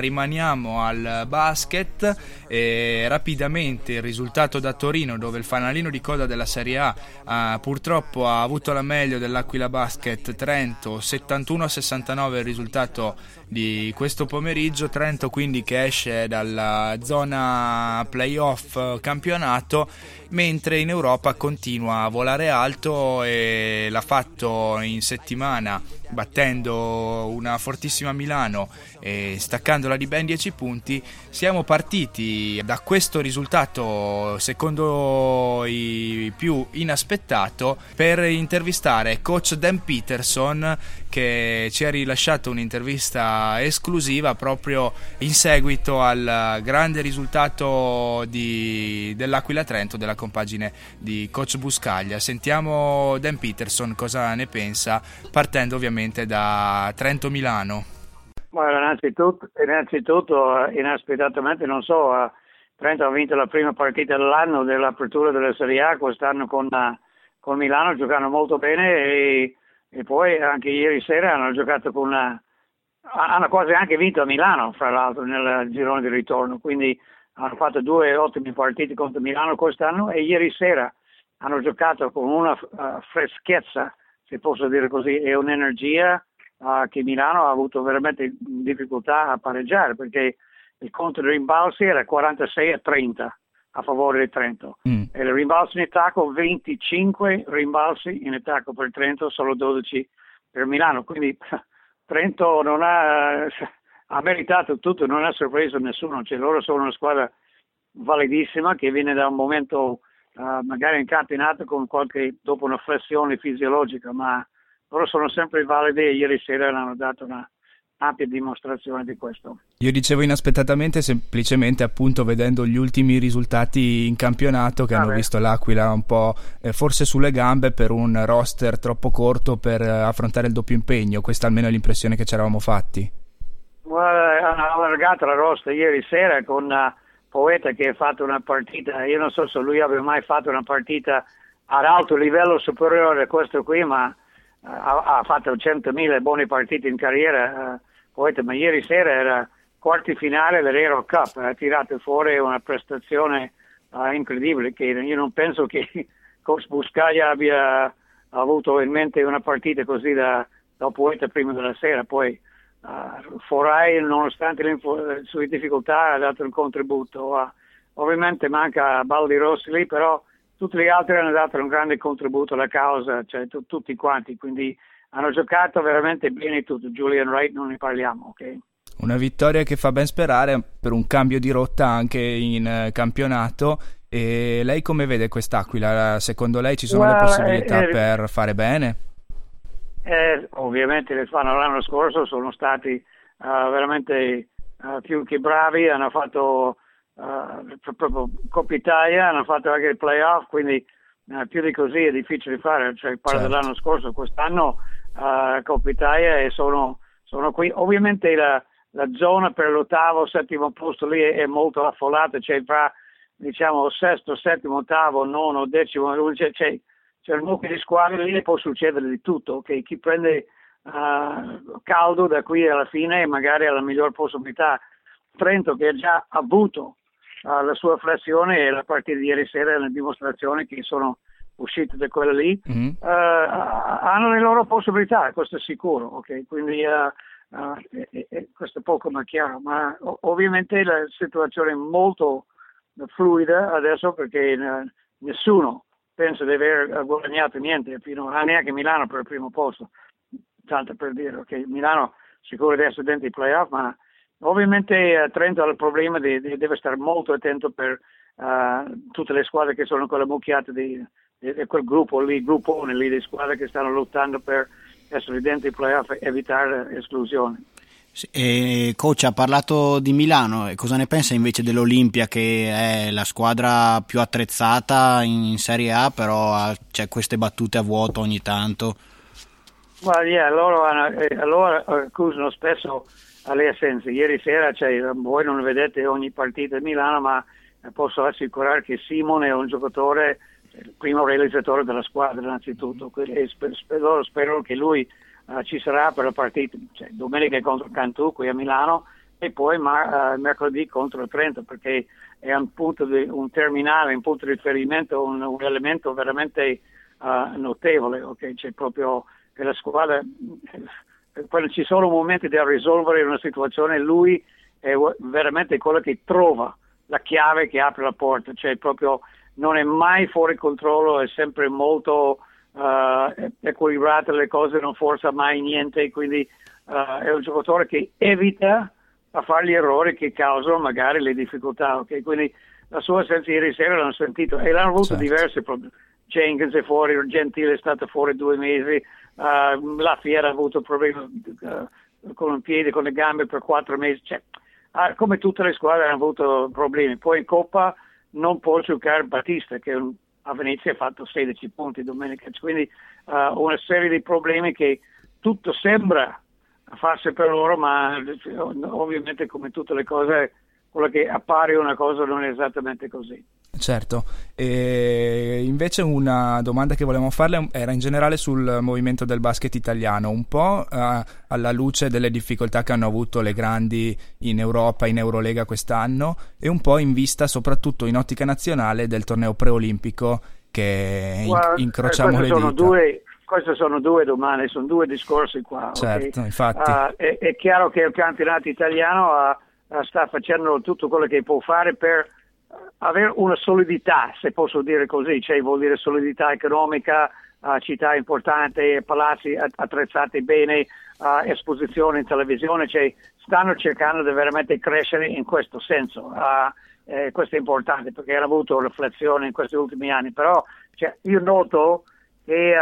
Rimaniamo al basket e rapidamente il risultato da Torino dove il fanalino di coda della Serie A uh, purtroppo ha avuto la meglio dell'Aquila Basket Trento 71 a 69 il risultato di questo pomeriggio. Trento quindi che esce dalla zona playoff campionato mentre in Europa continua a volare alto e l'ha fatto in settimana battendo una fortissima Milano e staccandola di ben 10 punti, siamo partiti da questo risultato secondo i più inaspettato per intervistare coach Dan Peterson che ci ha rilasciato un'intervista esclusiva proprio in seguito al grande risultato di, dell'Aquila Trento della compagine di coach Buscaglia. Sentiamo Dan Peterson cosa ne pensa partendo ovviamente da Trento Milano. Bueno, innanzitutto, innanzitutto, inaspettatamente, non so, uh, Trento ha vinto la prima partita dell'anno dell'apertura della Serie A quest'anno con, uh, con Milano, giocando molto bene e, e, poi anche ieri sera hanno giocato con una, hanno quasi anche vinto a Milano, fra l'altro, nel girone di ritorno, quindi hanno fatto due ottime partite contro Milano quest'anno e ieri sera hanno giocato con una uh, freschezza, se posso dire così, e un'energia uh, che Milano ha avuto veramente difficoltà a pareggiare perché il conto dei rimbalzi era 46 a 30 a favore del Trento mm. e il rimbalzo in attacco 25 rimbalzi in attacco per Trento, solo 12 per Milano, quindi Trento non ha, ha meritato tutto, non ha sorpreso nessuno, cioè, loro sono una squadra validissima che viene da un momento uh, magari in campionato con qualche, dopo una flessione fisiologica, ma loro sono sempre validi e ieri sera hanno dato una ampia dimostrazione di questo. Io dicevo inaspettatamente semplicemente appunto vedendo gli ultimi risultati in campionato che ah hanno beh. visto l'Aquila un po' eh, forse sulle gambe per un roster troppo corto per eh, affrontare il doppio impegno, questa almeno è l'impressione che ci eravamo fatti. Hanno allargato la roster ieri sera con uh, Poeta che ha fatto una partita, io non so se lui abbia mai fatto una partita ad alto livello superiore a questo qui, ma ha, ha fatto 100.000 buone partite in carriera, uh, Poeta, ma ieri sera era quarti finale dell'Aero Cup, ha tirato fuori una prestazione incredibile che io non penso che Coach Buscaglia abbia avuto in mente una partita così da, da Poeta prima della sera, poi Forai nonostante le sue difficoltà ha dato un contributo, uh, ovviamente manca Baldi Rossi lì, però tutti gli altri hanno dato un grande contributo alla causa, cioè t- tutti quanti, quindi hanno giocato veramente bene tutti. Julian Wright non ne parliamo, ok? Una vittoria che fa ben sperare per un cambio di rotta anche in uh, campionato. E lei come vede quest'Aquila? Secondo lei ci sono well, le possibilità eh, eh, per fare bene? Eh, ovviamente le fanno l'anno scorso sono stati veramente uh, più che bravi, hanno fatto uh, proprio Coppa Italia, hanno fatto anche il playoff, quindi più di così è difficile fare, cioè parlo certo. dell'anno scorso, quest'anno uh, Coppa Italia e sono, sono, qui. Ovviamente la, la, zona per l'ottavo, settimo posto lì è, è molto affollata, cioè fra diciamo sesto, settimo, ottavo, nono, decimo, c'è, c'è, c'è un mucchio di squadre lì e può succedere di tutto, okay? chi prende uh, caldo da qui alla fine magari ha la miglior possibilità. Trento che ha già avuto uh, la sua flessione e la partita di ieri sera una dimostrazione che sono usciti da quella lì, mm-hmm. uh, hanno le loro possibilità, questo è sicuro, ok? Quindi uh, uh, questo è poco ma chiaro, ma ovviamente la situazione è molto fluida adesso perché nessuno pensa di aver guadagnato niente, fino a neanche Milano per il primo posto, tanto per dire, ok? Milano sicuro essere dentro i playoff, ma Ovviamente Trento ha il problema di, di, deve stare molto attento per uh, tutte le squadre che sono quella mucchiata di, di, di quel gruppo lì, gruppo lì di squadre che stanno lottando per essere dentro i playoff e evitare esclusione. E coach ha parlato di Milano, cosa ne pensa invece dell'Olimpia che è la squadra più attrezzata in Serie A, però c'è queste battute a vuoto ogni tanto? Well, yeah, loro, hanno, eh, loro accusano spesso alle assenze. Ieri sera, cioè, voi non vedete ogni partita di Milano, ma posso assicurare che Simone è un giocatore, il primo realizzatore della squadra innanzitutto, e spero, spero che lui uh, ci sarà per la partita, cioè, domenica contro Cantù qui a Milano e poi uh, mercoledì contro il Trento perché è un, punto di, un terminale, un punto di riferimento, un, un elemento veramente uh, notevole, okay? c'è proprio che la squadra, quando ci sono momenti da risolvere una situazione, lui è veramente quello che trova la chiave che apre la porta, cioè proprio non è mai fuori controllo, è sempre molto uh, equilibrato, le cose non forza mai niente, quindi uh, è un giocatore che evita a fare gli errori che causano magari le difficoltà, okay? quindi la sua assenza ieri sera l'hanno sentito e l'hanno avuto certo. diverse problemi. Jenkins è fuori, Gentile è stato fuori due mesi, uh, la Fiera ha avuto problemi uh, con il piede, con le gambe per quattro mesi. Cioè, uh, come tutte le squadre hanno avuto problemi. Poi in Coppa non può giocare Battista, che a Venezia ha fatto 16 punti domenica. Quindi una serie di problemi che tutto sembra farsi per loro, ma ovviamente come tutte le cose, quello che appare una cosa non è esattamente così. Certo, e invece una domanda che volevamo farle era in generale sul movimento del basket italiano, un po' uh, alla luce delle difficoltà che hanno avuto le grandi in Europa, in Eurolega quest'anno e un po' in vista soprattutto in ottica nazionale del torneo preolimpico che in- incrociamo le dita. Due, queste sono due domande, sono due discorsi qua. Certo, okay? infatti. Uh, è, è, chiaro che il campionato italiano uh, sta facendo tutto quello che può fare per avere una solidità, se posso dire così, cioè vuol dire solidità economica, uh, città importanti, palazzi attrezzati bene, uh, esposizione in televisione, cioè stanno cercando di veramente crescere in questo senso. Uh, eh, questo è importante perché hanno avuto riflessione in questi ultimi anni, però cioè, io noto che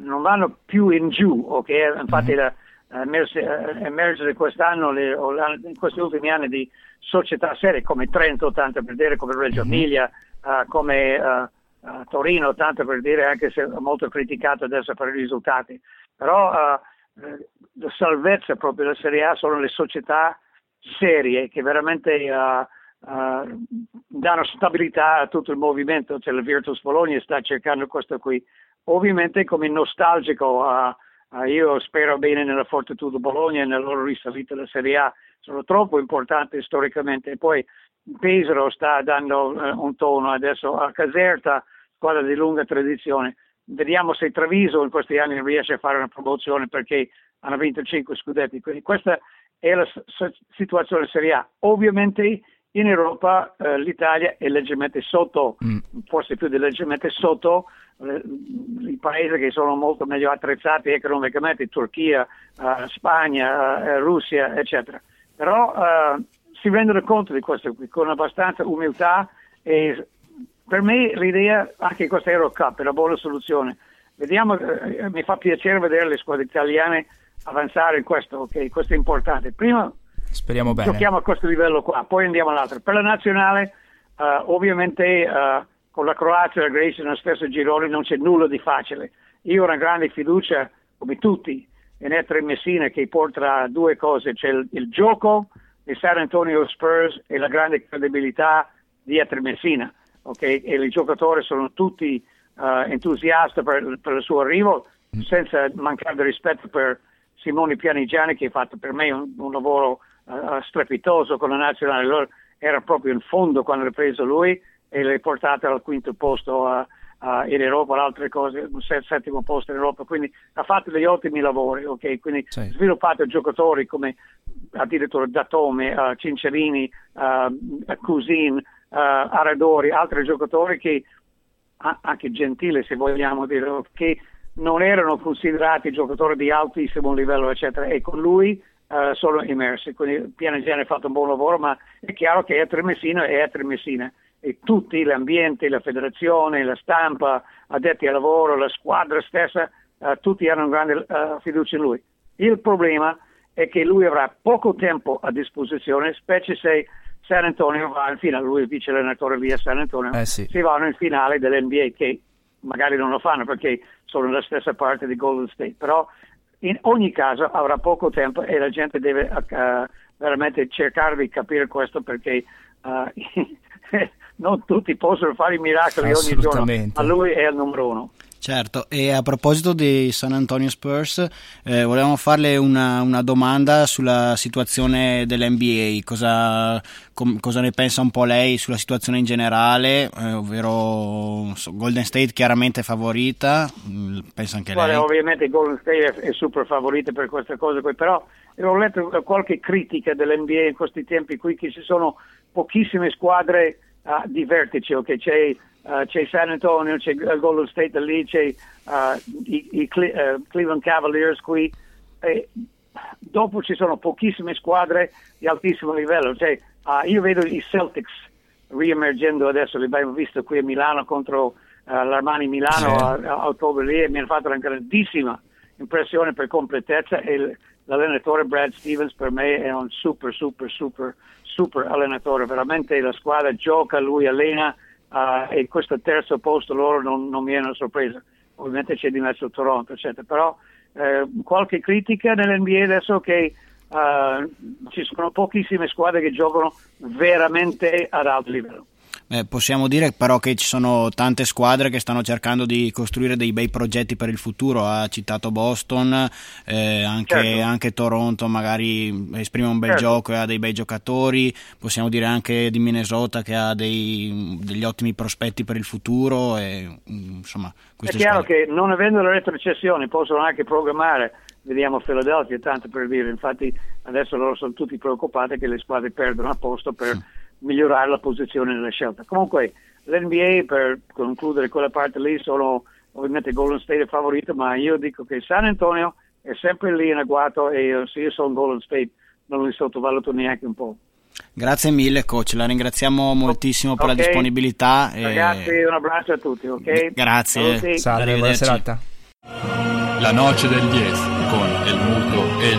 non vanno più in giù, ok? Infatti mm-hmm. la, emergere quest'anno, le, in questi ultimi anni di società serie come Trento, tanto per dire, come Reggio mhm. Emilia, mm-hmm. uh, come uh, uh, Torino, tanto per dire, anche se molto criticato adesso per i risultati. Però la salvezza proprio della Serie A sono le società serie che veramente danno stabilità a tutto il movimento. Cioè, la Virtus Bologna sta cercando questo qui. Ovviamente come nostalgico io spero bene nella Fortitudo Bologna e nella loro risalita alla Serie A, sono troppo importanti storicamente. E poi Pesaro sta dando uh, un tono adesso a Caserta, squadra di lunga tradizione. Vediamo se Treviso in questi anni riesce a fare una promozione perché hanno vinto 5 scudetti. Quindi questa è la situazione Serie A. Ovviamente in Europa uh, l'Italia è leggermente sotto, mm. forse più di leggermente sotto i paesi che sono molto meglio attrezzati economicamente, Turchia, uh, Spagna, uh, Russia, eccetera. Però uh, si rendono conto di questo qui con abbastanza umiltà e per me l'idea, anche questa Eurocup, è una buona soluzione. Vediamo, mi fa piacere vedere le squadre italiane avanzare in questo, ok? Questo è importante. Prima Speriamo bene. giochiamo a questo livello qua, poi andiamo all'altro. Per la nazionale, ovviamente con la Croazia e la Grecia nello stesso girone non c'è nulla di facile. Io ho una grande fiducia, come tutti, in Etre Messina che porta due cose, c'è il, il gioco di San Antonio Spurs e la grande credibilità di Etre Messina. Okay? E i giocatori sono tutti uh, entusiasti per, per, il suo arrivo, mm. senza mancare di rispetto per Simone Pianigiani che ha fatto per me un, un lavoro uh, strepitoso con la nazionale. Allora, era proprio in fondo quando l'ha preso lui e le portate al quinto posto uh, uh, in Europa, altre cose, un settimo posto in Europa, quindi ha fatto degli ottimi lavori, ok? Quindi sì. sviluppato giocatori come addirittura Datome, uh, Cincerini, uh, Cusin, Aradori, altri giocatori che, anche gentili se vogliamo dire, che non erano considerati giocatori di altissimo livello, eccetera, e con lui Uh, sono immersi. Quindi Piano Gene ha fatto un buon lavoro, ma è chiaro che è Tremessina e è Tremessina e tutti, l'ambiente, la federazione, la stampa, addetti al lavoro, la squadra stessa, uh, tutti hanno grande uh, fiducia in lui. Il problema è che lui avrà poco tempo a disposizione, specie se San Antonio va in finale, lui è vice allenatore lì a San Antonio, Eh sì. si vanno in finale dell'NBA che magari non lo fanno perché sono nella stessa parte di Golden State, però in ogni caso avrà poco tempo e la gente deve eh, veramente cercare di capire questo perché eh, non tutti possono fare i miracoli ogni giorno, ma lui è il numero uno. Certo, e a proposito dei San Antonio Spurs, eh, volevamo farle una, una domanda sulla situazione dell'NBA, cosa, com- cosa ne pensa un po' lei sulla situazione in generale, eh, ovvero so, Golden State chiaramente favorita, mm, pensa anche Guarda, lei? ovviamente Golden State è, è super favorito per queste cose qui, però ho letto qualche critica dell'NBA in questi tempi qui che ci sono pochissime squadre ah, di vertice, ok? C'è, ah, c'è San Antonio, c'è il Golden State lì, c'è ah, i, i Cle- eh, Cleveland Cavaliers qui. E dopo ci sono pochissime squadre di altissimo livello. Cioè, ah, io vedo i Celtics riemergendo adesso, li abbiamo visto qui a Milano contro l'Armani Milano Sì. a, a ottobre lì e mi hanno fatto una grandissima impressione per completezza e l'allenatore Brad Stevens per me è un super super super super allenatore veramente la squadra gioca lui allena ah, e questo terzo posto loro non, non mi è una sorpresa. Ovviamente c'è di mezzo Toronto eccetera però eh, qualche critica nell'NBA adesso che ah, ci sono pochissime squadre che giocano veramente ad alto livello Beh, possiamo dire però che ci sono tante squadre che stanno cercando di costruire dei bei progetti per il futuro. Ha citato Boston, eh, anche, Certo. anche Toronto magari esprime un bel Certo. gioco e ha dei bei giocatori. Possiamo dire anche di Minnesota che ha dei- degli ottimi prospetti per il futuro. E, mm, insomma, È chiaro squadre- che non avendo la retrocessione possono anche programmare, vediamo Philadelphia, tanto per dire, infatti adesso loro sono tutti preoccupati che le squadre perdono a posto per migliorare la posizione nella scelta. Comunque l'NBA, per concludere quella parte lì, sono ovviamente Golden State è favorito, ma io dico che San Antonio è sempre lì in agguato e se io sono Golden State non li sottovaluto neanche un po'. Grazie mille coach, la ringraziamo moltissimo per la disponibilità. e- Ragazzi, un abbraccio a tutti, ok? Grazie. Saluti. Salve, buona serata. La noce del 10 con el muto e el